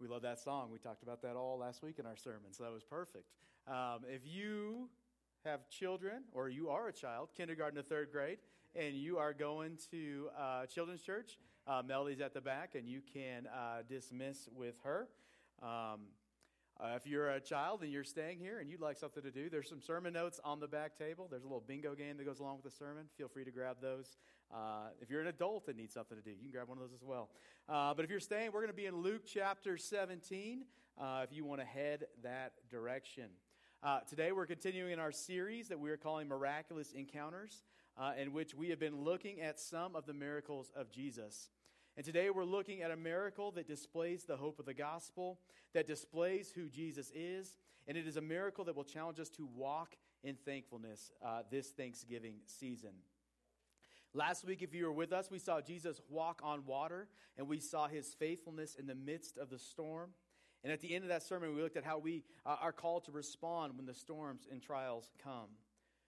We love that song. We talked about that all last week in our sermon, so that was perfect. Um, if you have children, or you are a child, kindergarten to third grade, and you are going to uh, children's church, uh, Melody's at the back, and you can uh, dismiss with her. Um, uh, if you're a child and you're staying here and you'd like something to do, there's some sermon notes on the back table. There's a little bingo game that goes along with the sermon. Feel free to grab those. Uh, if you're an adult and need something to do, you can grab one of those as well. Uh, but if you're staying, we're going to be in Luke chapter 17 uh, if you want to head that direction. Uh, today, we're continuing in our series that we are calling Miraculous Encounters, uh, in which we have been looking at some of the miracles of Jesus. And today we're looking at a miracle that displays the hope of the gospel, that displays who Jesus is, and it is a miracle that will challenge us to walk in thankfulness uh, this Thanksgiving season. Last week, if you were with us, we saw Jesus walk on water, and we saw his faithfulness in the midst of the storm. And at the end of that sermon, we looked at how we uh, are called to respond when the storms and trials come.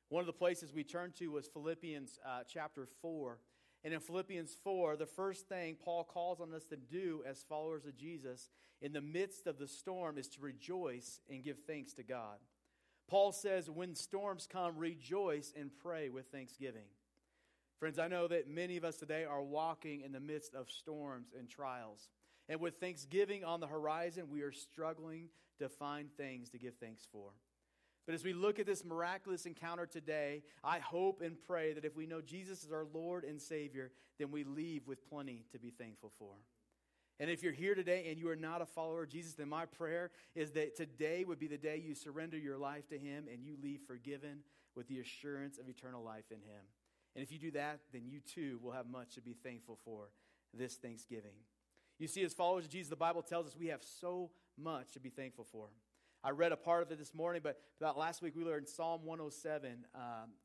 One of the places we turned to was Philippians uh, chapter 4. And in Philippians 4, the first thing Paul calls on us to do as followers of Jesus in the midst of the storm is to rejoice and give thanks to God. Paul says, When storms come, rejoice and pray with thanksgiving. Friends, I know that many of us today are walking in the midst of storms and trials. And with Thanksgiving on the horizon, we are struggling to find things to give thanks for. But as we look at this miraculous encounter today, I hope and pray that if we know Jesus is our Lord and Savior, then we leave with plenty to be thankful for. And if you're here today and you are not a follower of Jesus, then my prayer is that today would be the day you surrender your life to Him and you leave forgiven with the assurance of eternal life in Him. And if you do that, then you too will have much to be thankful for this Thanksgiving. You see, as followers of Jesus, the Bible tells us we have so much to be thankful for. I read a part of it this morning, but about last week we learned Psalm 107 um,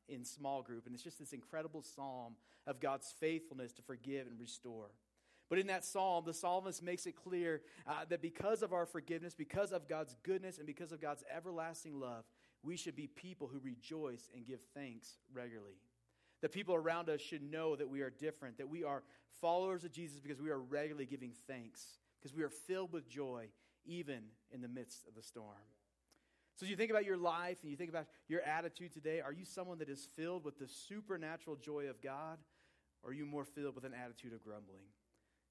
in small group, and it's just this incredible psalm of God's faithfulness to forgive and restore. But in that psalm, the psalmist makes it clear uh, that because of our forgiveness, because of God's goodness, and because of God's everlasting love, we should be people who rejoice and give thanks regularly. The people around us should know that we are different, that we are followers of Jesus because we are regularly giving thanks, because we are filled with joy even in the midst of the storm. So, you think about your life and you think about your attitude today, are you someone that is filled with the supernatural joy of God, or are you more filled with an attitude of grumbling?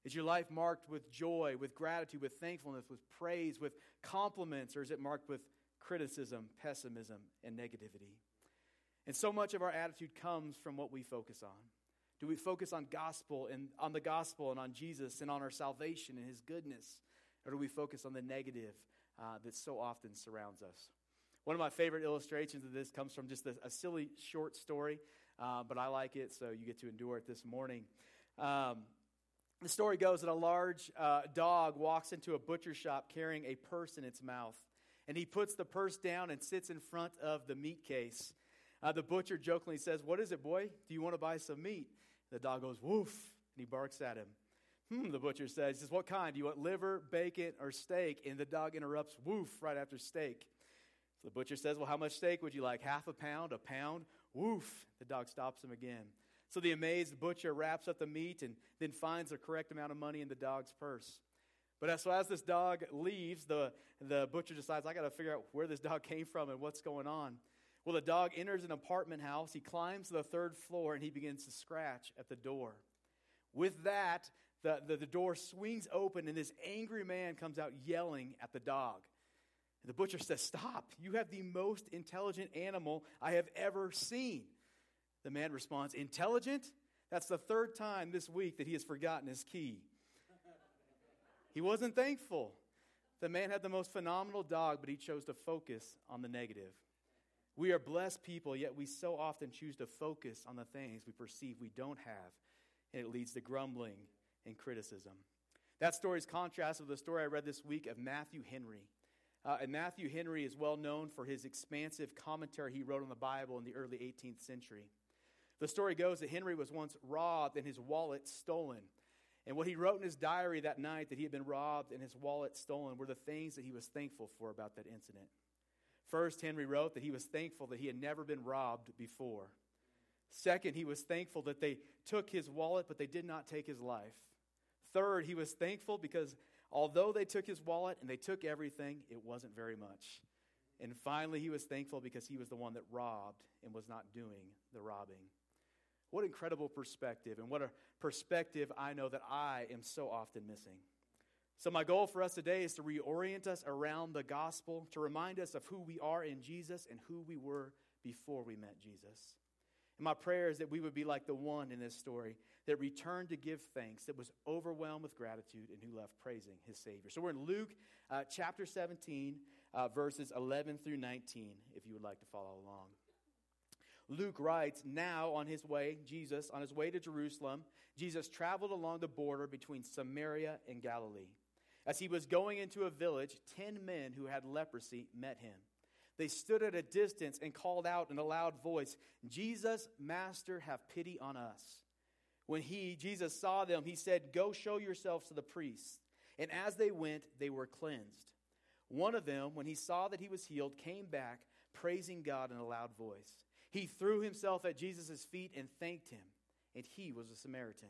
Is your life marked with joy, with gratitude, with thankfulness, with praise, with compliments, or is it marked with criticism, pessimism, and negativity? And so much of our attitude comes from what we focus on. Do we focus on gospel and on the gospel and on Jesus and on our salvation and his goodness? Or do we focus on the negative uh, that so often surrounds us? One of my favorite illustrations of this comes from just a, a silly short story, uh, but I like it, so you get to endure it this morning. Um, the story goes that a large uh, dog walks into a butcher shop carrying a purse in its mouth. And he puts the purse down and sits in front of the meat case. Uh, the butcher jokingly says, What is it, boy? Do you want to buy some meat? The dog goes, Woof, and he barks at him. Hmm, the butcher says. He says, What kind? Do you want liver, bacon, or steak? And the dog interrupts, woof, right after steak. So the butcher says, Well, how much steak would you like? Half a pound, a pound? Woof. The dog stops him again. So the amazed butcher wraps up the meat and then finds the correct amount of money in the dog's purse. But as, so as this dog leaves, the, the butcher decides, I got to figure out where this dog came from and what's going on. Well, the dog enters an apartment house. He climbs to the third floor and he begins to scratch at the door. With that, the, the, the door swings open, and this angry man comes out yelling at the dog. And the butcher says, Stop, you have the most intelligent animal I have ever seen. The man responds, Intelligent? That's the third time this week that he has forgotten his key. He wasn't thankful. The man had the most phenomenal dog, but he chose to focus on the negative. We are blessed people, yet we so often choose to focus on the things we perceive we don't have, and it leads to grumbling and criticism. That story is contrasted with the story I read this week of Matthew Henry. Uh, and Matthew Henry is well known for his expansive commentary he wrote on the Bible in the early 18th century. The story goes that Henry was once robbed and his wallet stolen. And what he wrote in his diary that night that he had been robbed and his wallet stolen were the things that he was thankful for about that incident. First, Henry wrote that he was thankful that he had never been robbed before. Second, he was thankful that they took his wallet, but they did not take his life. Third, he was thankful because Although they took his wallet and they took everything, it wasn't very much. And finally, he was thankful because he was the one that robbed and was not doing the robbing. What incredible perspective, and what a perspective I know that I am so often missing. So, my goal for us today is to reorient us around the gospel, to remind us of who we are in Jesus and who we were before we met Jesus. And my prayer is that we would be like the one in this story that returned to give thanks, that was overwhelmed with gratitude, and who left praising his Savior. So, we're in Luke uh, chapter 17, uh, verses 11 through 19, if you would like to follow along. Luke writes, Now on his way, Jesus, on his way to Jerusalem, Jesus traveled along the border between Samaria and Galilee. As he was going into a village, ten men who had leprosy met him. They stood at a distance and called out in a loud voice, Jesus, Master, have pity on us. When he, Jesus, saw them, he said, Go show yourselves to the priests. And as they went, they were cleansed. One of them, when he saw that he was healed, came back, praising God in a loud voice. He threw himself at Jesus' feet and thanked him, and he was a Samaritan.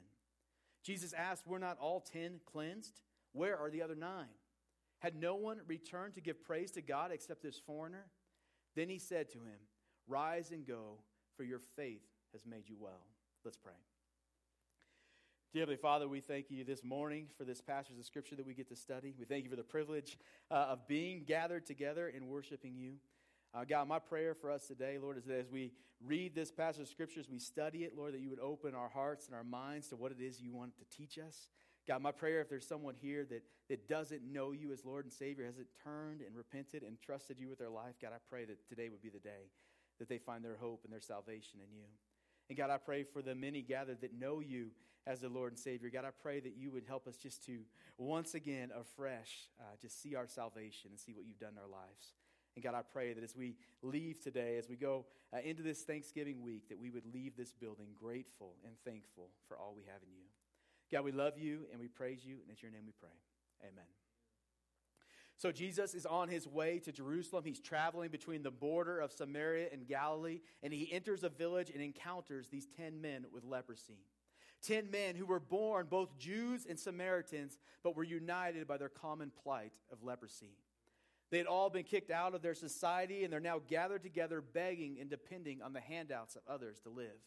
Jesus asked, Were not all ten cleansed? Where are the other nine? Had no one returned to give praise to God except this foreigner? Then he said to him, Rise and go, for your faith has made you well. Let's pray. Dear Heavenly Father, we thank you this morning for this passage of Scripture that we get to study. We thank you for the privilege uh, of being gathered together and worshiping you. Uh, God, my prayer for us today, Lord, is that as we read this passage of Scriptures, we study it, Lord, that you would open our hearts and our minds to what it is you want to teach us. God, my prayer, if there's someone here that, that doesn't know you as Lord and Savior, hasn't turned and repented and trusted you with their life, God, I pray that today would be the day that they find their hope and their salvation in you. And God, I pray for the many gathered that know you as the Lord and Savior. God, I pray that you would help us just to once again, afresh, uh, just see our salvation and see what you've done in our lives. And God, I pray that as we leave today, as we go uh, into this Thanksgiving week, that we would leave this building grateful and thankful for all we have in you. God, we love you and we praise you, and it's your name we pray. Amen. So Jesus is on his way to Jerusalem. He's traveling between the border of Samaria and Galilee, and he enters a village and encounters these 10 men with leprosy. 10 men who were born both Jews and Samaritans, but were united by their common plight of leprosy. They had all been kicked out of their society, and they're now gathered together, begging and depending on the handouts of others to live.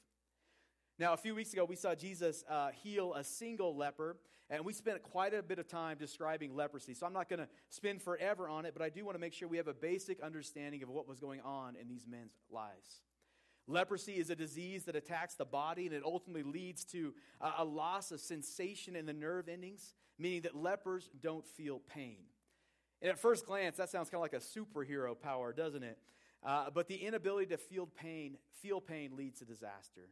Now, a few weeks ago, we saw Jesus uh, heal a single leper, and we spent quite a bit of time describing leprosy. So I'm not going to spend forever on it, but I do want to make sure we have a basic understanding of what was going on in these men's lives. Leprosy is a disease that attacks the body, and it ultimately leads to a, a loss of sensation in the nerve endings, meaning that lepers don't feel pain. And at first glance, that sounds kind of like a superhero power, doesn't it? Uh, but the inability to feel pain, feel pain leads to disaster.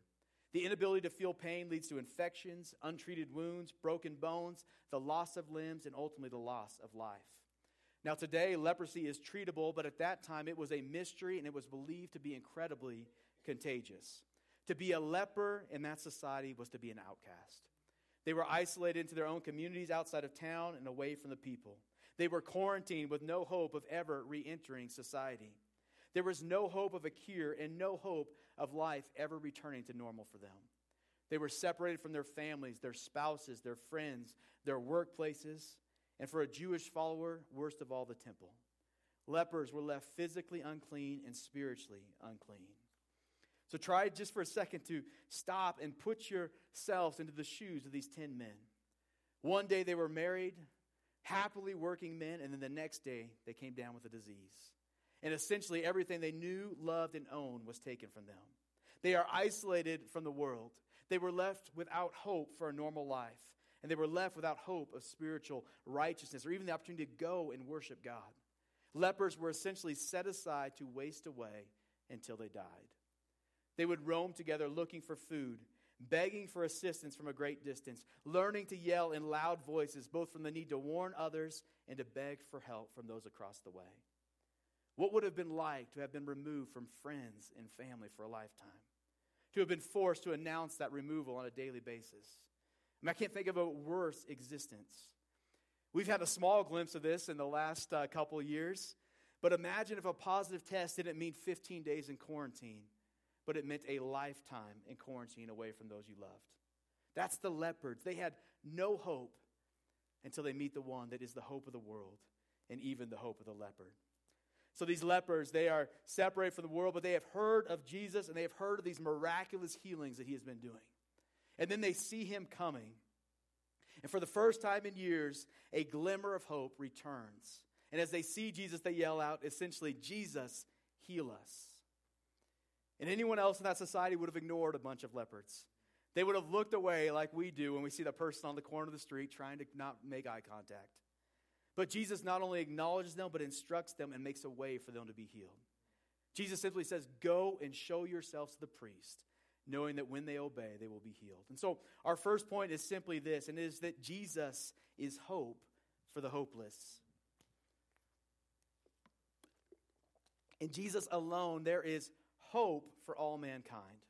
The inability to feel pain leads to infections, untreated wounds, broken bones, the loss of limbs, and ultimately the loss of life. Now, today, leprosy is treatable, but at that time it was a mystery and it was believed to be incredibly contagious. To be a leper in that society was to be an outcast. They were isolated into their own communities outside of town and away from the people. They were quarantined with no hope of ever re entering society. There was no hope of a cure and no hope of life ever returning to normal for them. They were separated from their families, their spouses, their friends, their workplaces, and for a Jewish follower, worst of all, the temple. Lepers were left physically unclean and spiritually unclean. So try just for a second to stop and put yourselves into the shoes of these 10 men. One day they were married, happily working men, and then the next day they came down with a disease. And essentially everything they knew, loved, and owned was taken from them. They are isolated from the world. They were left without hope for a normal life. And they were left without hope of spiritual righteousness or even the opportunity to go and worship God. Lepers were essentially set aside to waste away until they died. They would roam together looking for food begging for assistance from a great distance, learning to yell in loud voices, both from the need to warn others and to beg for help from those across the way. What would have been like to have been removed from friends and family for a lifetime? To have been forced to announce that removal on a daily basis? I, mean, I can't think of a worse existence. We've had a small glimpse of this in the last uh, couple years, but imagine if a positive test didn't mean 15 days in quarantine but it meant a lifetime in quarantine away from those you loved. That's the lepers. They had no hope. until they meet the one that is the hope of the world and even the hope of the leper. So these lepers, they are separated from the world, but they have heard of Jesus and they have heard of these miraculous healings that he has been doing. And then they see him coming. And for the first time in years, a glimmer of hope returns. And as they see Jesus, they yell out essentially, Jesus, heal us. And anyone else in that society would have ignored a bunch of lepers. They would have looked away like we do when we see the person on the corner of the street trying to not make eye contact. But Jesus not only acknowledges them, but instructs them and makes a way for them to be healed. Jesus simply says, Go and show yourselves to the priest, knowing that when they obey, they will be healed. And so, our first point is simply this, and it is that Jesus is hope for the hopeless. In Jesus alone, there is hope for all mankind,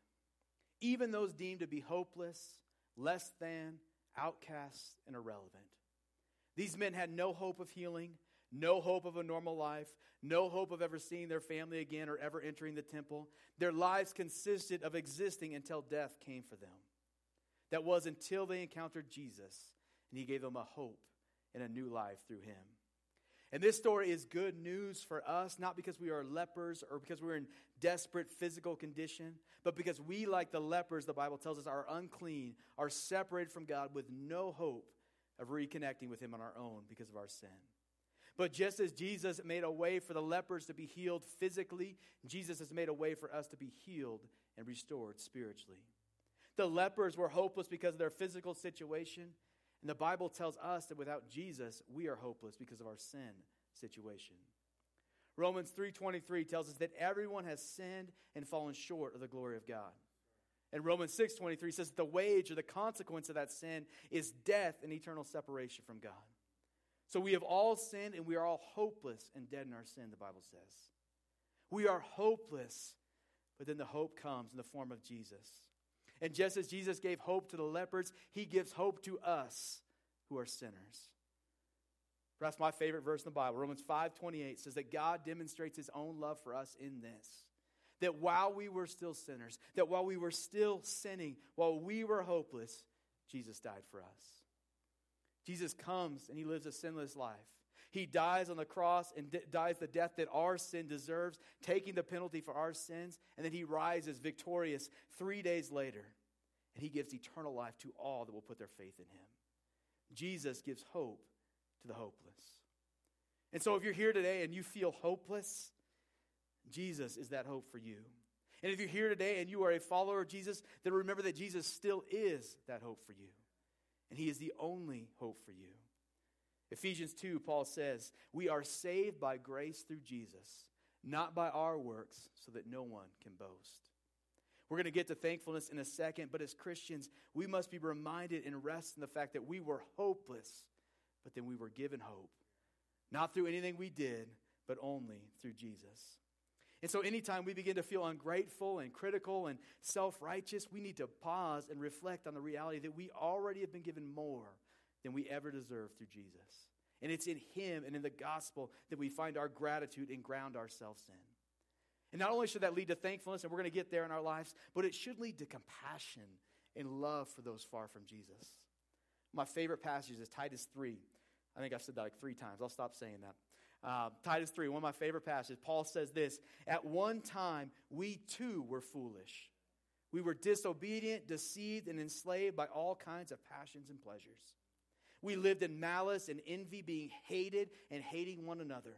even those deemed to be hopeless, less than, outcasts, and irrelevant. These men had no hope of healing, no hope of a normal life, no hope of ever seeing their family again or ever entering the temple. Their lives consisted of existing until death came for them. That was until they encountered Jesus and he gave them a hope and a new life through him. And this story is good news for us, not because we are lepers or because we're in desperate physical condition, but because we, like the lepers, the Bible tells us, are unclean, are separated from God with no hope of reconnecting with Him on our own because of our sin. But just as Jesus made a way for the lepers to be healed physically, Jesus has made a way for us to be healed and restored spiritually. The lepers were hopeless because of their physical situation, and the Bible tells us that without Jesus, we are hopeless because of our sin situation. Romans 3:23 tells us that everyone has sinned and fallen short of the glory of God. And Romans 6:23 says the wage or the consequence of that sin is death and eternal separation from God. So we have all sinned and we are all hopeless and dead in our sin, the Bible says. We are hopeless, but then the hope comes in the form of Jesus. And just as Jesus gave hope to the lepers, he gives hope to us who are sinners. Perhaps my favorite verse in the Bible, Romans 5:28 says that God demonstrates his own love for us in this. That while we were still sinners, that while we were still sinning, while we were hopeless, Jesus died for us. Jesus comes and he lives a sinless life. He dies on the cross and d- dies the death that our sin deserves, taking the penalty for our sins, and then he rises victorious three days later, and he gives eternal life to all that will put their faith in him. Jesus gives hope to the hopeless. And so, if you're here today and you feel hopeless, Jesus is that hope for you. And if you're here today and you are a follower of Jesus, then remember that Jesus still is that hope for you. And he is the only hope for you. Ephesians 2, Paul says, We are saved by grace through Jesus, not by our works, so that no one can boast. We're going to get to thankfulness in a second, but as Christians, we must be reminded and rest in the fact that we were hopeless, but then we were given hope. Not through anything we did, but only through Jesus. And so, anytime we begin to feel ungrateful and critical and self righteous, we need to pause and reflect on the reality that we already have been given more than we ever deserve through Jesus. And it's in Him and in the gospel that we find our gratitude and ground ourselves in. And not only should that lead to thankfulness, and we're going to get there in our lives, but it should lead to compassion and love for those far from Jesus. My favorite passage is Titus 3. I think I've said that like three times. I'll stop saying that. Uh, Titus 3, one of my favorite passages, Paul says this At one time, we too were foolish. We were disobedient, deceived, and enslaved by all kinds of passions and pleasures. We lived in malice and envy, being hated and hating one another.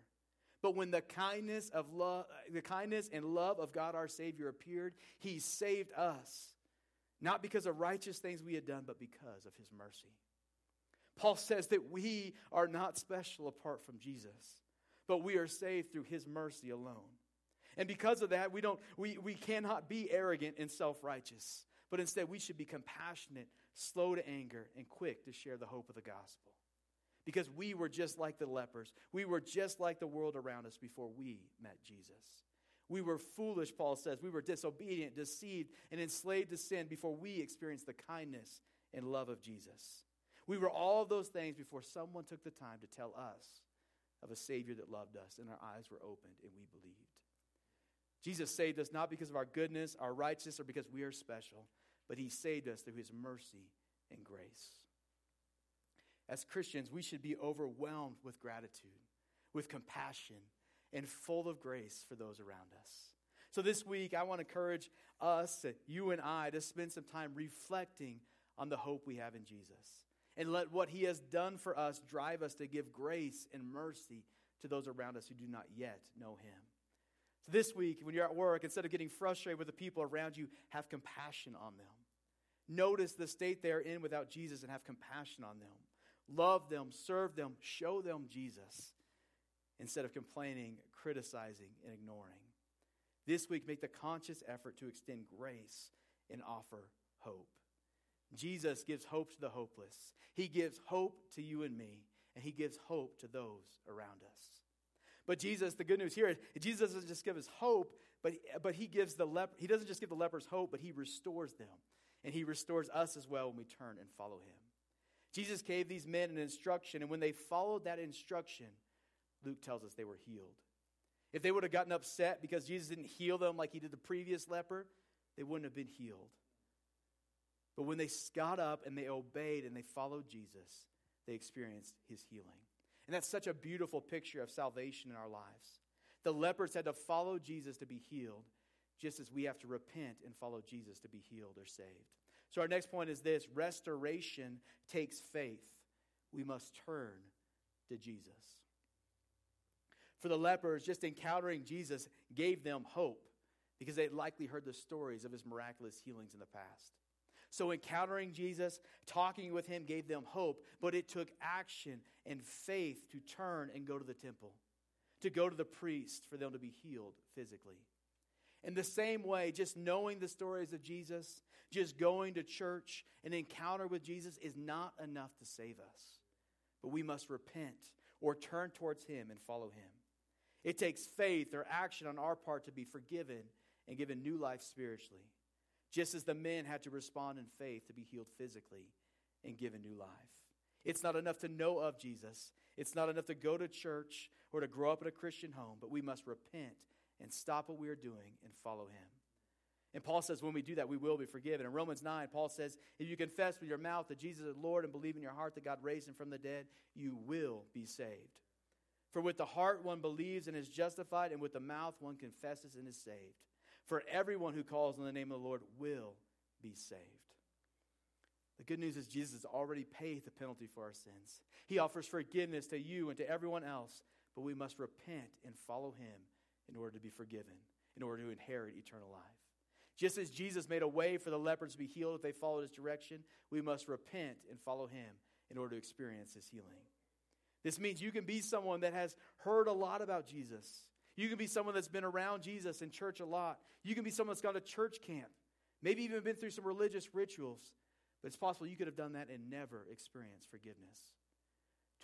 But when the kindness of love, the kindness and love of God our Savior appeared, He saved us, not because of righteous things we had done, but because of His mercy. Paul says that we are not special apart from Jesus but we are saved through his mercy alone. And because of that, we, don't, we, we cannot be arrogant and self righteous, but instead we should be compassionate, slow to anger, and quick to share the hope of the gospel. Because we were just like the lepers. We were just like the world around us before we met Jesus. We were foolish, Paul says. We were disobedient, deceived, and enslaved to sin before we experienced the kindness and love of Jesus. We were all of those things before someone took the time to tell us of a Savior that loved us, and our eyes were opened and we believed. Jesus saved us not because of our goodness, our righteousness, or because we are special, but He saved us through His mercy and grace. as Christians, we should be overwhelmed with gratitude, with compassion, and full of grace for those around us. So this week, I want to encourage us, you and I, to spend some time reflecting on the hope we have in Jesus. And let what he has done for us drive us to give grace and mercy to those around us who do not yet know him. So this week, when you're at work, instead of getting frustrated with the people around you, have compassion on them. Notice the state they're in without Jesus and have compassion on them. Love them, serve them, show them Jesus instead of complaining, criticizing, and ignoring. This week, make the conscious effort to extend grace and offer hope. Jesus gives hope to the hopeless. He gives hope to you and me, and He gives hope to those around us. But Jesus, the good news here, Jesus doesn't just give us hope, but, but he gives the lep- he doesn't just give the lepers hope, but he restores them. And he restores us as well when we turn and follow him. Jesus gave these men an instruction, and when they followed that instruction, Luke tells us they were healed. If they would have gotten upset because Jesus didn't heal them like he did the previous leper, they wouldn't have been healed. But when they got up and they obeyed and they followed Jesus, they experienced his healing. And that's such a beautiful picture of salvation in our lives. The lepers had to follow Jesus to be healed, just as we have to repent and follow Jesus to be healed or saved. So, our next point is this restoration takes faith. We must turn to Jesus. For the lepers, just encountering Jesus gave them hope because they'd likely heard the stories of his miraculous healings in the past. So, encountering Jesus, talking with him gave them hope, but it took action and faith to turn and go to the temple, to go to the priest for them to be healed physically. In the same way, just knowing the stories of Jesus, just going to church, an encounter with Jesus is not enough to save us. But we must repent or turn towards Him and follow Him. It takes faith or action on our part to be forgiven and given new life spiritually just as the men had to respond in faith to be healed physically and given new life. It's not enough to know of Jesus. It's not enough to go to church or to grow up in a Christian home, but we must repent and stop what we are doing and follow him. And Paul says when we do that, we will be forgiven. In Romans 9, Paul says, if you confess with your mouth that Jesus is Lord and believe in your heart that God raised him from the dead, you will be saved. For with the heart one believes and is justified, and with the mouth one confesses and is saved. For everyone who calls on the name of the Lord will be saved. The good news is Jesus already paid the penalty for our sins. He offers forgiveness to you and to everyone else, but we must repent and follow him in order to be forgiven, in order to inherit eternal life. Just as Jesus made a way for the lepers to be healed if they followed his direction, we must repent and follow him in order to experience his healing. This means you can be someone that has heard a lot about Jesus. You can be someone that's been around Jesus in church a lot. You can be someone that's gone to church camp, maybe even been through some religious rituals. But it's possible you could have done that and never experienced forgiveness.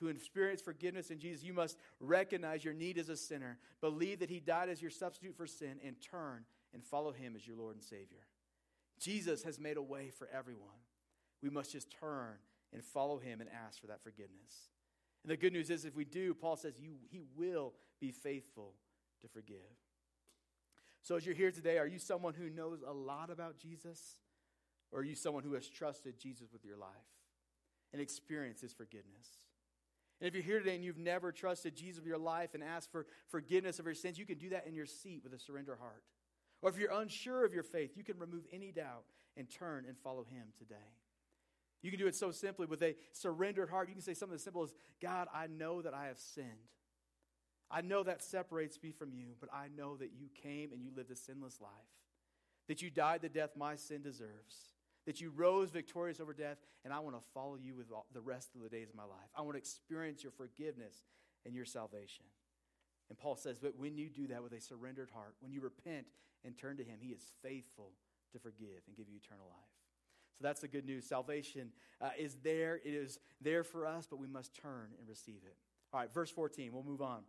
To experience forgiveness in Jesus, you must recognize your need as a sinner, believe that He died as your substitute for sin, and turn and follow Him as your Lord and Savior. Jesus has made a way for everyone. We must just turn and follow Him and ask for that forgiveness. And the good news is, if we do, Paul says you, He will be faithful to forgive. So, as you're here today, are you someone who knows a lot about Jesus? Or are you someone who has trusted Jesus with your life and experienced his forgiveness? And if you're here today and you've never trusted Jesus with your life and asked for forgiveness of your sins, you can do that in your seat with a surrender heart. Or if you're unsure of your faith, you can remove any doubt and turn and follow him today. You can do it so simply with a surrendered heart. You can say something as simple as God, I know that I have sinned. I know that separates me from you, but I know that you came and you lived a sinless life, that you died the death my sin deserves, that you rose victorious over death, and I want to follow you with the rest of the days of my life. I want to experience your forgiveness and your salvation. And Paul says, but when you do that with a surrendered heart, when you repent and turn to him, he is faithful to forgive and give you eternal life. So that's the good news. Salvation uh, is there. It is there for us, but we must turn and receive it. All right, verse 14. We'll move on.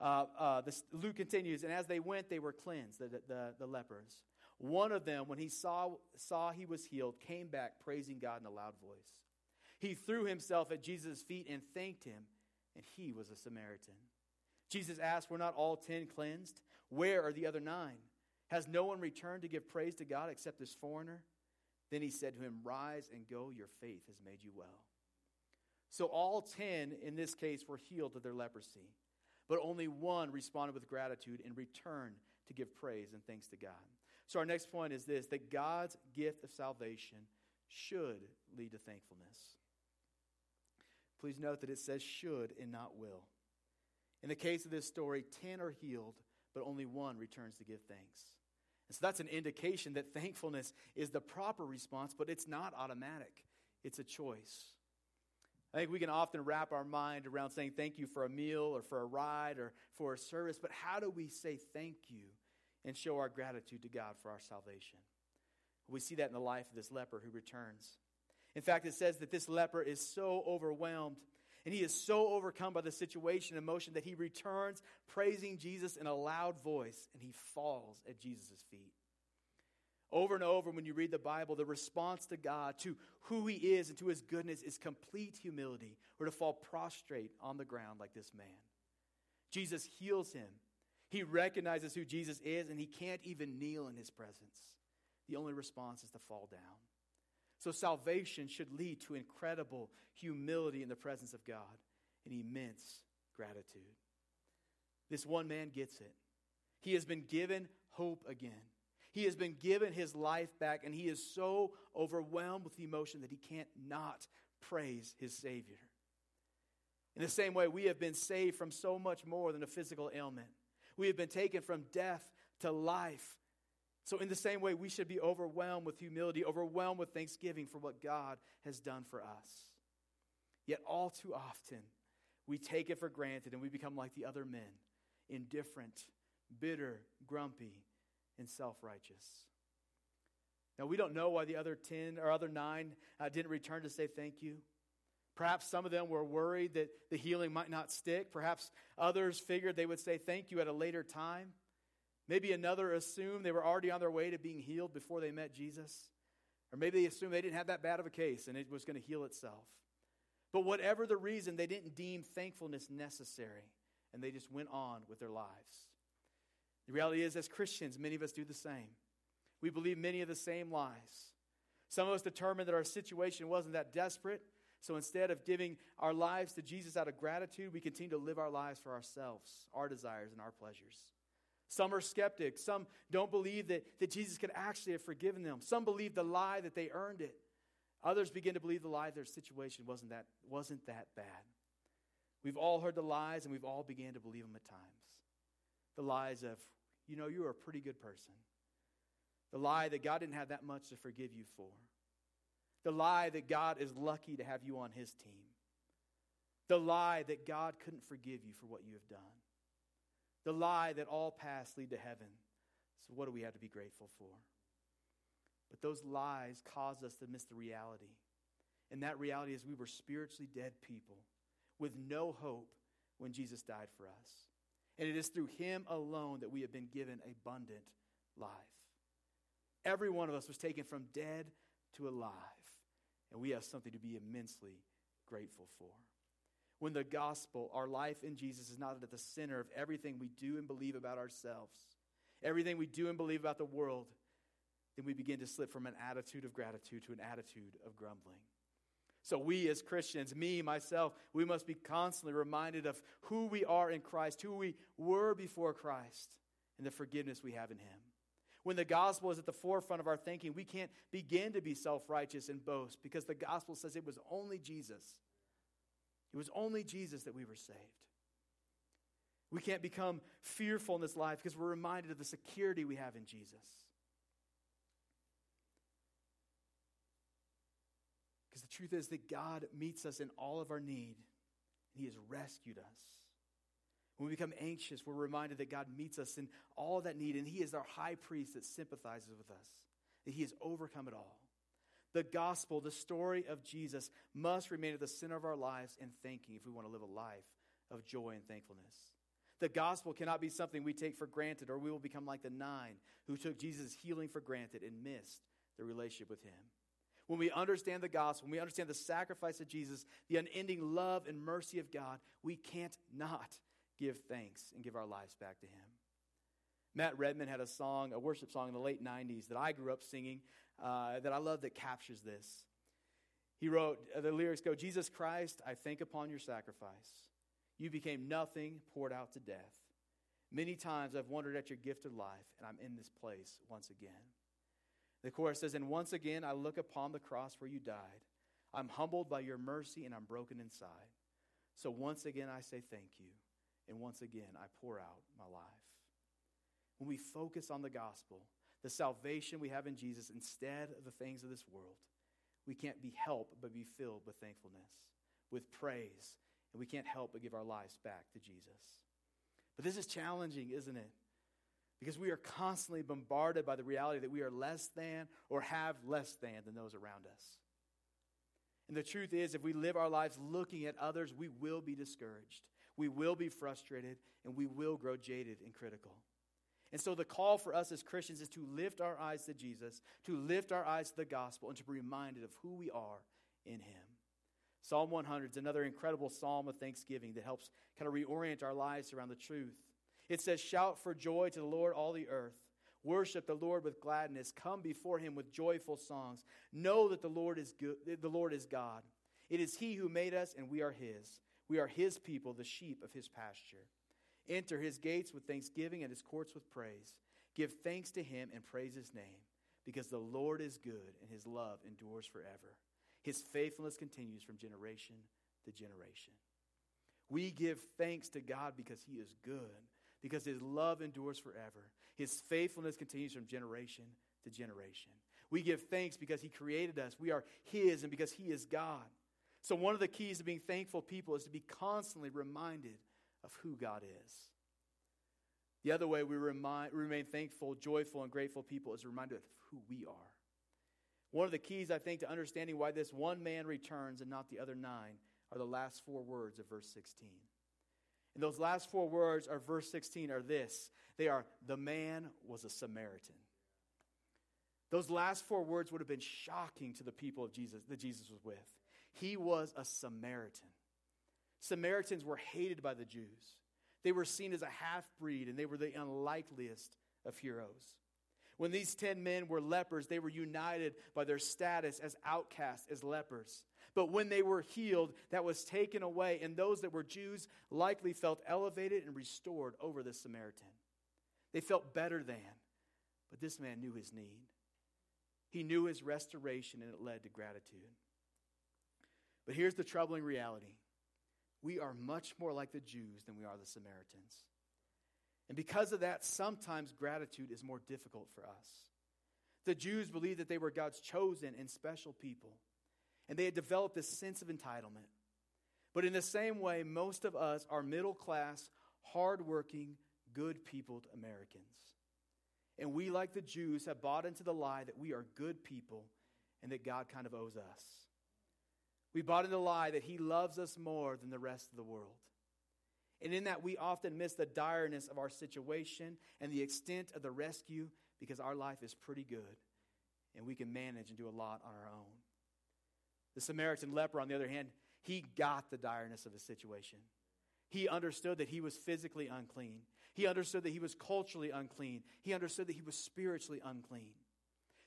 Uh, uh, this, Luke continues, and as they went, they were cleansed, the, the, the lepers. One of them, when he saw, saw he was healed, came back praising God in a loud voice. He threw himself at Jesus' feet and thanked him, and he was a Samaritan. Jesus asked, Were not all ten cleansed? Where are the other nine? Has no one returned to give praise to God except this foreigner? Then he said to him, Rise and go, your faith has made you well. So all 10 in this case were healed of their leprosy, but only one responded with gratitude in return to give praise and thanks to God. So our next point is this that God's gift of salvation should lead to thankfulness. Please note that it says should and not will. In the case of this story, 10 are healed, but only one returns to give thanks. And so that's an indication that thankfulness is the proper response, but it's not automatic, it's a choice. I think we can often wrap our mind around saying thank you for a meal or for a ride or for a service, but how do we say thank you and show our gratitude to God for our salvation? We see that in the life of this leper who returns. In fact, it says that this leper is so overwhelmed and he is so overcome by the situation and emotion that he returns praising Jesus in a loud voice and he falls at Jesus' feet. Over and over, when you read the Bible, the response to God, to who He is and to His goodness, is complete humility or to fall prostrate on the ground like this man. Jesus heals him. He recognizes who Jesus is and he can't even kneel in His presence. The only response is to fall down. So, salvation should lead to incredible humility in the presence of God and immense gratitude. This one man gets it. He has been given hope again. He has been given his life back, and he is so overwhelmed with emotion that he can't not praise his Savior. In the same way, we have been saved from so much more than a physical ailment. We have been taken from death to life. So, in the same way, we should be overwhelmed with humility, overwhelmed with thanksgiving for what God has done for us. Yet, all too often, we take it for granted and we become like the other men indifferent, bitter, grumpy, and self righteous. Now, we don't know why the other 10 or other nine uh, didn't return to say thank you. Perhaps some of them were worried that the healing might not stick. Perhaps others figured they would say thank you at a later time. Maybe another assumed they were already on their way to being healed before they met Jesus. Or maybe they assumed they didn't have that bad of a case and it was going to heal itself. But whatever the reason, they didn't deem thankfulness necessary and they just went on with their lives. The reality is, as Christians, many of us do the same. We believe many of the same lies. Some of us determined that our situation wasn't that desperate, so instead of giving our lives to Jesus out of gratitude, we continue to live our lives for ourselves, our desires, and our pleasures. Some are skeptics. Some don't believe that, that Jesus could actually have forgiven them. Some believe the lie that they earned it. Others begin to believe the lie their situation wasn't that, wasn't that bad. We've all heard the lies and we've all began to believe them at times. The lies of you know you're a pretty good person. The lie that God didn't have that much to forgive you for. The lie that God is lucky to have you on his team. The lie that God couldn't forgive you for what you have done. The lie that all paths lead to heaven. So, what do we have to be grateful for? But those lies cause us to miss the reality. And that reality is we were spiritually dead people with no hope when Jesus died for us. And it is through him alone that we have been given abundant life. Every one of us was taken from dead to alive, and we have something to be immensely grateful for. When the gospel, our life in Jesus, is not at the center of everything we do and believe about ourselves, everything we do and believe about the world, then we begin to slip from an attitude of gratitude to an attitude of grumbling. So, we as Christians, me, myself, we must be constantly reminded of who we are in Christ, who we were before Christ, and the forgiveness we have in Him. When the gospel is at the forefront of our thinking, we can't begin to be self righteous and boast because the gospel says it was only Jesus. It was only Jesus that we were saved. We can't become fearful in this life because we're reminded of the security we have in Jesus. Because the truth is that God meets us in all of our need, and He has rescued us. When we become anxious, we're reminded that God meets us in all that need, and He is our high priest that sympathizes with us, that He has overcome it all. The gospel, the story of Jesus, must remain at the center of our lives and thinking if we want to live a life of joy and thankfulness. The gospel cannot be something we take for granted, or we will become like the nine who took Jesus' healing for granted and missed the relationship with Him. When we understand the gospel, when we understand the sacrifice of Jesus, the unending love and mercy of God, we can't not give thanks and give our lives back to Him. Matt Redman had a song, a worship song in the late 90s that I grew up singing uh, that I love that captures this. He wrote, uh, the lyrics go, Jesus Christ, I think upon your sacrifice. You became nothing, poured out to death. Many times I've wondered at your gift of life, and I'm in this place once again. The chorus says, And once again I look upon the cross where you died. I'm humbled by your mercy, and I'm broken inside. So once again I say thank you, and once again I pour out my life. When we focus on the gospel, the salvation we have in Jesus instead of the things of this world, we can't be helped but be filled with thankfulness, with praise, and we can't help but give our lives back to Jesus. But this is challenging, isn't it? Because we are constantly bombarded by the reality that we are less than or have less than than those around us. And the truth is, if we live our lives looking at others, we will be discouraged, we will be frustrated, and we will grow jaded and critical. And so the call for us as Christians is to lift our eyes to Jesus, to lift our eyes to the gospel, and to be reminded of who we are in Him. Psalm 100 is another incredible psalm of thanksgiving that helps kind of reorient our lives around the truth. It says, Shout for joy to the Lord, all the earth. Worship the Lord with gladness. Come before him with joyful songs. Know that the Lord is good, the Lord is God. It is he who made us, and we are his. We are his people, the sheep of his pasture. Enter his gates with thanksgiving and his courts with praise. Give thanks to him and praise his name, because the Lord is good and his love endures forever. His faithfulness continues from generation to generation. We give thanks to God because he is good, because his love endures forever. His faithfulness continues from generation to generation. We give thanks because he created us. We are his and because he is God. So, one of the keys to being thankful people is to be constantly reminded of who God is. The other way we remind, remain thankful, joyful, and grateful people is reminded of who we are. One of the keys, I think, to understanding why this one man returns and not the other nine are the last four words of verse 16. And those last four words of verse 16 are this they are, the man was a Samaritan. Those last four words would have been shocking to the people of Jesus that Jesus was with. He was a Samaritan. Samaritans were hated by the Jews. They were seen as a half breed, and they were the unlikeliest of heroes. When these 10 men were lepers, they were united by their status as outcasts, as lepers. But when they were healed, that was taken away, and those that were Jews likely felt elevated and restored over the Samaritan. They felt better than, but this man knew his need. He knew his restoration, and it led to gratitude. But here's the troubling reality we are much more like the Jews than we are the Samaritans. And because of that, sometimes gratitude is more difficult for us. The Jews believed that they were God's chosen and special people, and they had developed this sense of entitlement. But in the same way, most of us are middle class, hardworking, good peopled Americans. And we, like the Jews, have bought into the lie that we are good people and that God kind of owes us. We bought into the lie that He loves us more than the rest of the world. And in that, we often miss the direness of our situation and the extent of the rescue because our life is pretty good and we can manage and do a lot on our own. The Samaritan leper, on the other hand, he got the direness of his situation. He understood that he was physically unclean. He understood that he was culturally unclean. He understood that he was spiritually unclean.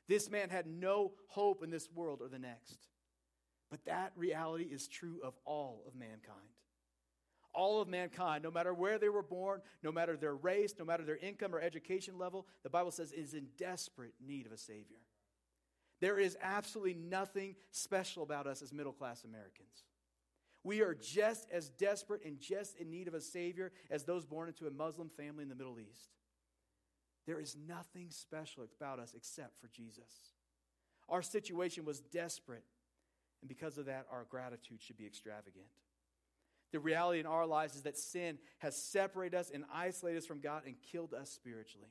This man had no hope in this world or the next. But that reality is true of all of mankind all of mankind, no matter where they were born, no matter their race, no matter their income or education level, the Bible says is in desperate need of a Savior. There is absolutely nothing special about us as middle class Americans. We are just as desperate and just in need of a Savior as those born into a Muslim family in the Middle East. There is nothing special about us except for Jesus. Our situation was desperate, and because of that, our gratitude should be extravagant. The reality in our lives is that sin has separated us and isolated us from God and killed us spiritually.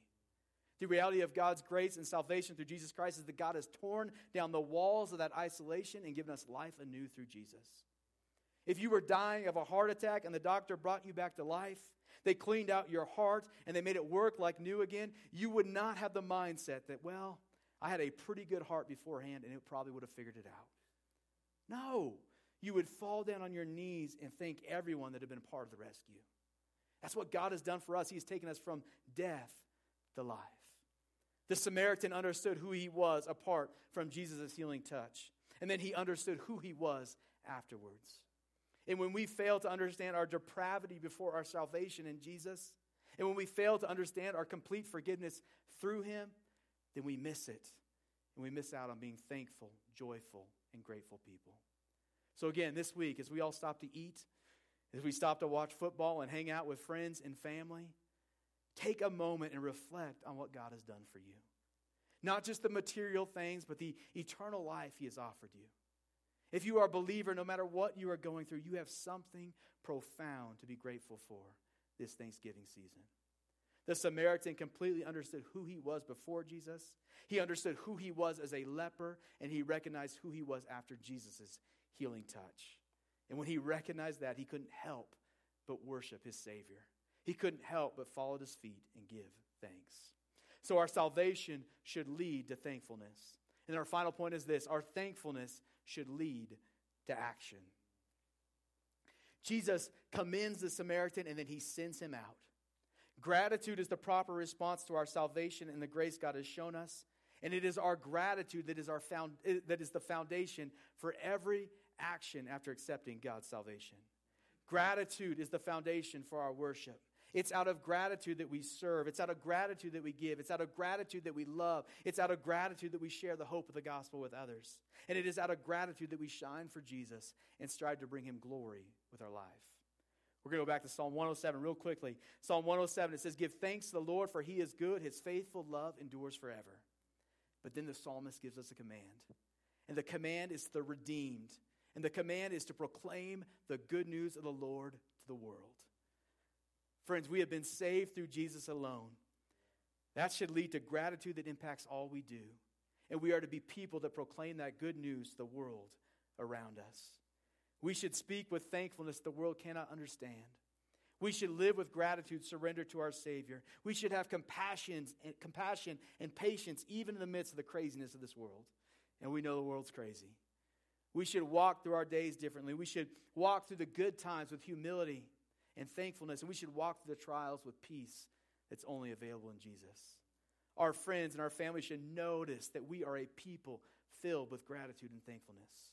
The reality of God's grace and salvation through Jesus Christ is that God has torn down the walls of that isolation and given us life anew through Jesus. If you were dying of a heart attack and the doctor brought you back to life, they cleaned out your heart and they made it work like new again, you would not have the mindset that, well, I had a pretty good heart beforehand and it probably would have figured it out. No you would fall down on your knees and thank everyone that had been part of the rescue. That's what God has done for us. He has taken us from death to life. The Samaritan understood who he was apart from Jesus' healing touch. And then he understood who he was afterwards. And when we fail to understand our depravity before our salvation in Jesus, and when we fail to understand our complete forgiveness through him, then we miss it. And we miss out on being thankful, joyful, and grateful people. So, again, this week, as we all stop to eat, as we stop to watch football and hang out with friends and family, take a moment and reflect on what God has done for you. Not just the material things, but the eternal life He has offered you. If you are a believer, no matter what you are going through, you have something profound to be grateful for this Thanksgiving season. The Samaritan completely understood who he was before Jesus. He understood who he was as a leper, and he recognized who he was after Jesus' healing touch. And when he recognized that, he couldn't help but worship his Savior. He couldn't help but fall at his feet and give thanks. So our salvation should lead to thankfulness. And our final point is this our thankfulness should lead to action. Jesus commends the Samaritan and then he sends him out. Gratitude is the proper response to our salvation and the grace God has shown us. And it is our gratitude that is, our found, that is the foundation for every action after accepting God's salvation. Gratitude is the foundation for our worship. It's out of gratitude that we serve. It's out of gratitude that we give. It's out of gratitude that we love. It's out of gratitude that we share the hope of the gospel with others. And it is out of gratitude that we shine for Jesus and strive to bring him glory with our life. We're going to go back to Psalm 107 real quickly. Psalm 107, it says, Give thanks to the Lord, for he is good. His faithful love endures forever. But then the psalmist gives us a command. And the command is the redeemed. And the command is to proclaim the good news of the Lord to the world. Friends, we have been saved through Jesus alone. That should lead to gratitude that impacts all we do. And we are to be people that proclaim that good news to the world around us. We should speak with thankfulness the world cannot understand. We should live with gratitude, surrender to our Savior. We should have compassion and, compassion and patience even in the midst of the craziness of this world. And we know the world's crazy. We should walk through our days differently. We should walk through the good times with humility and thankfulness, and we should walk through the trials with peace that's only available in Jesus. Our friends and our family should notice that we are a people filled with gratitude and thankfulness.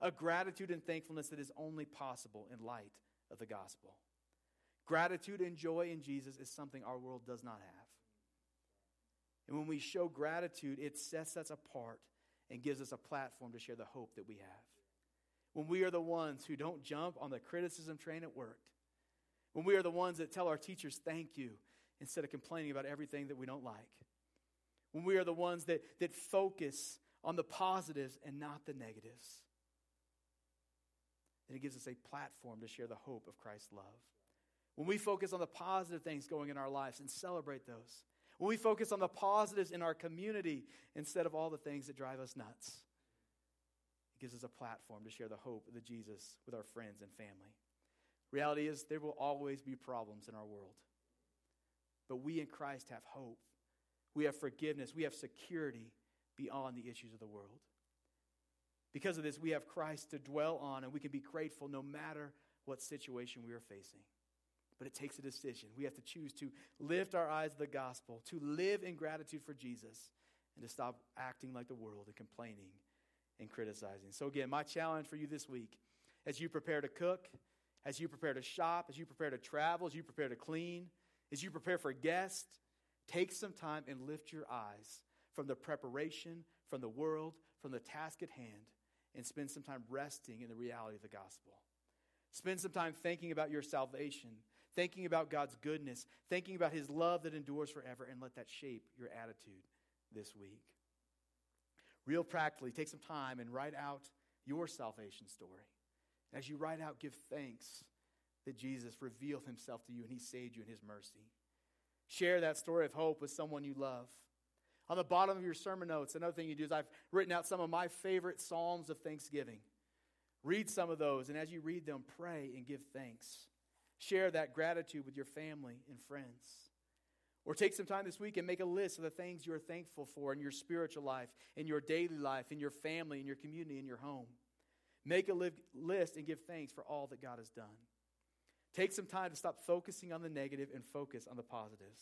A gratitude and thankfulness that is only possible in light of the gospel. Gratitude and joy in Jesus is something our world does not have. And when we show gratitude, it sets us apart and gives us a platform to share the hope that we have. When we are the ones who don't jump on the criticism train at work, when we are the ones that tell our teachers thank you instead of complaining about everything that we don't like. When we are the ones that, that focus on the positives and not the negatives. And it gives us a platform to share the hope of Christ's love. When we focus on the positive things going in our lives and celebrate those. When we focus on the positives in our community instead of all the things that drive us nuts. It gives us a platform to share the hope of the Jesus with our friends and family. Reality is, there will always be problems in our world. But we in Christ have hope. We have forgiveness. We have security beyond the issues of the world. Because of this, we have Christ to dwell on, and we can be grateful no matter what situation we are facing. But it takes a decision. We have to choose to lift our eyes to the gospel, to live in gratitude for Jesus, and to stop acting like the world and complaining and criticizing. So, again, my challenge for you this week as you prepare to cook, as you prepare to shop, as you prepare to travel, as you prepare to clean, as you prepare for guests, take some time and lift your eyes from the preparation, from the world, from the task at hand, and spend some time resting in the reality of the gospel. Spend some time thinking about your salvation, thinking about God's goodness, thinking about His love that endures forever, and let that shape your attitude this week. Real practically, take some time and write out your salvation story. As you write out, give thanks that Jesus revealed himself to you and he saved you in his mercy. Share that story of hope with someone you love. On the bottom of your sermon notes, another thing you do is I've written out some of my favorite Psalms of Thanksgiving. Read some of those, and as you read them, pray and give thanks. Share that gratitude with your family and friends. Or take some time this week and make a list of the things you are thankful for in your spiritual life, in your daily life, in your family, in your community, in your home. Make a list and give thanks for all that God has done. Take some time to stop focusing on the negative and focus on the positives.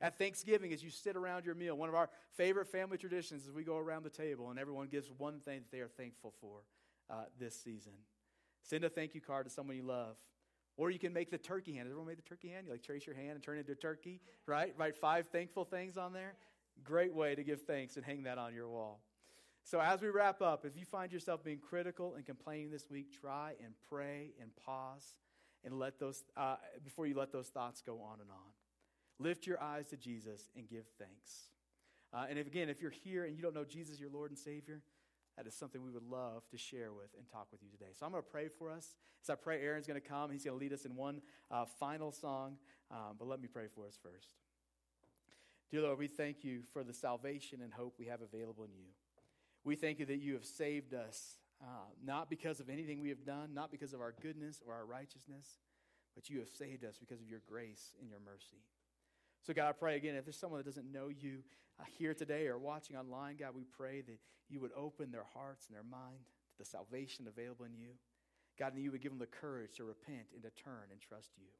At Thanksgiving, as you sit around your meal, one of our favorite family traditions is we go around the table and everyone gives one thing that they are thankful for uh, this season. Send a thank you card to someone you love. Or you can make the turkey hand. Has everyone made the turkey hand? You like trace your hand and turn it into a turkey, right? Write five thankful things on there. Great way to give thanks and hang that on your wall. So, as we wrap up, if you find yourself being critical and complaining this week, try and pray and pause and let those, uh, before you let those thoughts go on and on. Lift your eyes to Jesus and give thanks. Uh, and if, again, if you're here and you don't know Jesus, your Lord and Savior, that is something we would love to share with and talk with you today. So I'm going to pray for us. As I pray, Aaron's going to come. He's going to lead us in one uh, final song. Um, but let me pray for us first. Dear Lord, we thank you for the salvation and hope we have available in you. We thank you that you have saved us, uh, not because of anything we have done, not because of our goodness or our righteousness, but you have saved us because of your grace and your mercy. So, God, I pray again, if there's someone that doesn't know you uh, here today or watching online, God, we pray that you would open their hearts and their mind to the salvation available in you. God, and you would give them the courage to repent and to turn and trust you.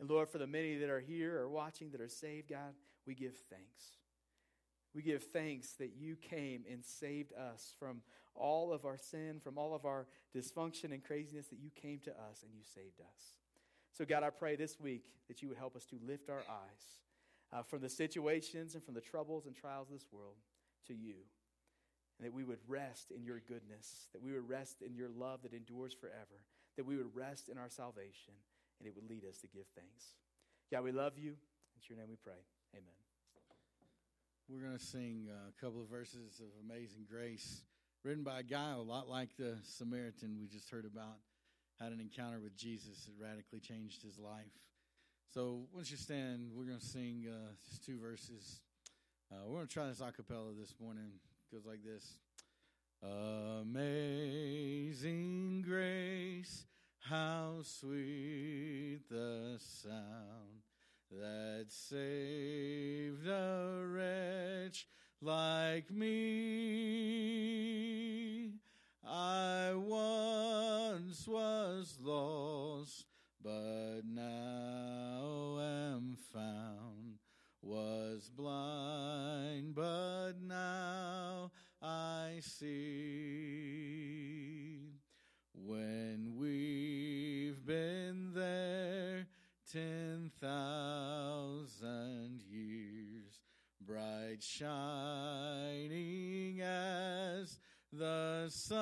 And Lord, for the many that are here or watching that are saved, God, we give thanks. We give thanks that you came and saved us from all of our sin, from all of our dysfunction and craziness, that you came to us and you saved us. So, God, I pray this week that you would help us to lift our eyes uh, from the situations and from the troubles and trials of this world to you. And that we would rest in your goodness, that we would rest in your love that endures forever, that we would rest in our salvation, and it would lead us to give thanks. God, we love you. It's your name we pray. Amen. We're going to sing a couple of verses of Amazing Grace, written by a guy a lot like the Samaritan we just heard about, had an encounter with Jesus that radically changed his life. So once you stand, we're going to sing uh, just two verses. Uh, we're going to try this a cappella this morning. It goes like this Amazing Grace, how sweet the sound that saved a wretch like me. I once was lost, but now am found. Was blind, but now I see. When we've been there ten thousand years, bright shining as the sun.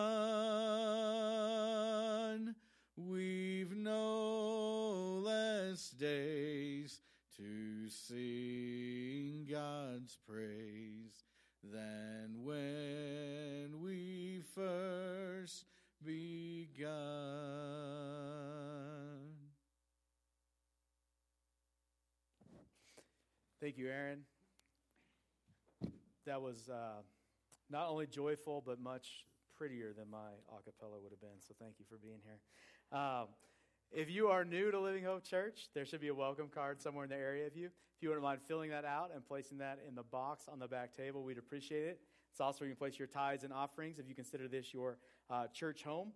We've no less days to sing God's praise than when we first begun. Thank you, Aaron. That was uh, not only joyful, but much prettier than my a cappella would have been. So thank you for being here. Um, if you are new to Living Hope Church, there should be a welcome card somewhere in the area of you. If you wouldn't mind filling that out and placing that in the box on the back table, we'd appreciate it. It's also where you can place your tithes and offerings if you consider this your uh, church home.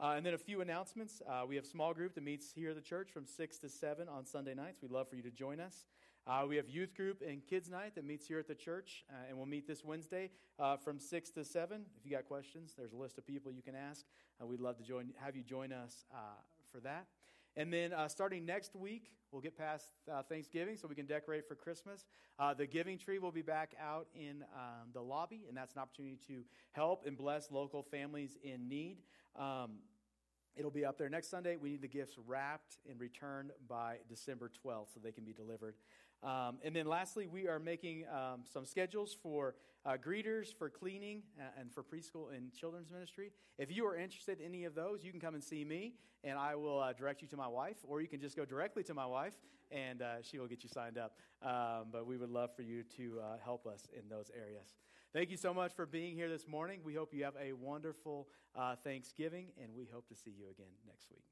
Uh, and then a few announcements. Uh, we have small group that meets here at the church from 6 to 7 on Sunday nights. We'd love for you to join us. Uh, we have youth group and kids night that meets here at the church, uh, and we'll meet this Wednesday uh, from six to seven. If you got questions, there's a list of people you can ask. Uh, we'd love to join, have you join us uh, for that. And then uh, starting next week, we'll get past Thanksgiving so we can decorate for Christmas. the giving tree will be back out in um, the lobby, and that's an opportunity to help and bless local families in need. Um, It'll be up there next Sunday. We need the gifts wrapped and returned by December 12th so they can be delivered. Um, and then lastly, we are making um, some schedules for uh, greeters, for cleaning, uh, and for preschool and children's ministry. If you are interested in any of those, you can come and see me, and I will uh, direct you to my wife, or you can just go directly to my wife, and uh, she will get you signed up. Um, but we would love for you to uh, help us in those areas. Thank you so much for being here this morning. We hope you have a wonderful uh, Thanksgiving, and we hope to see you again next week.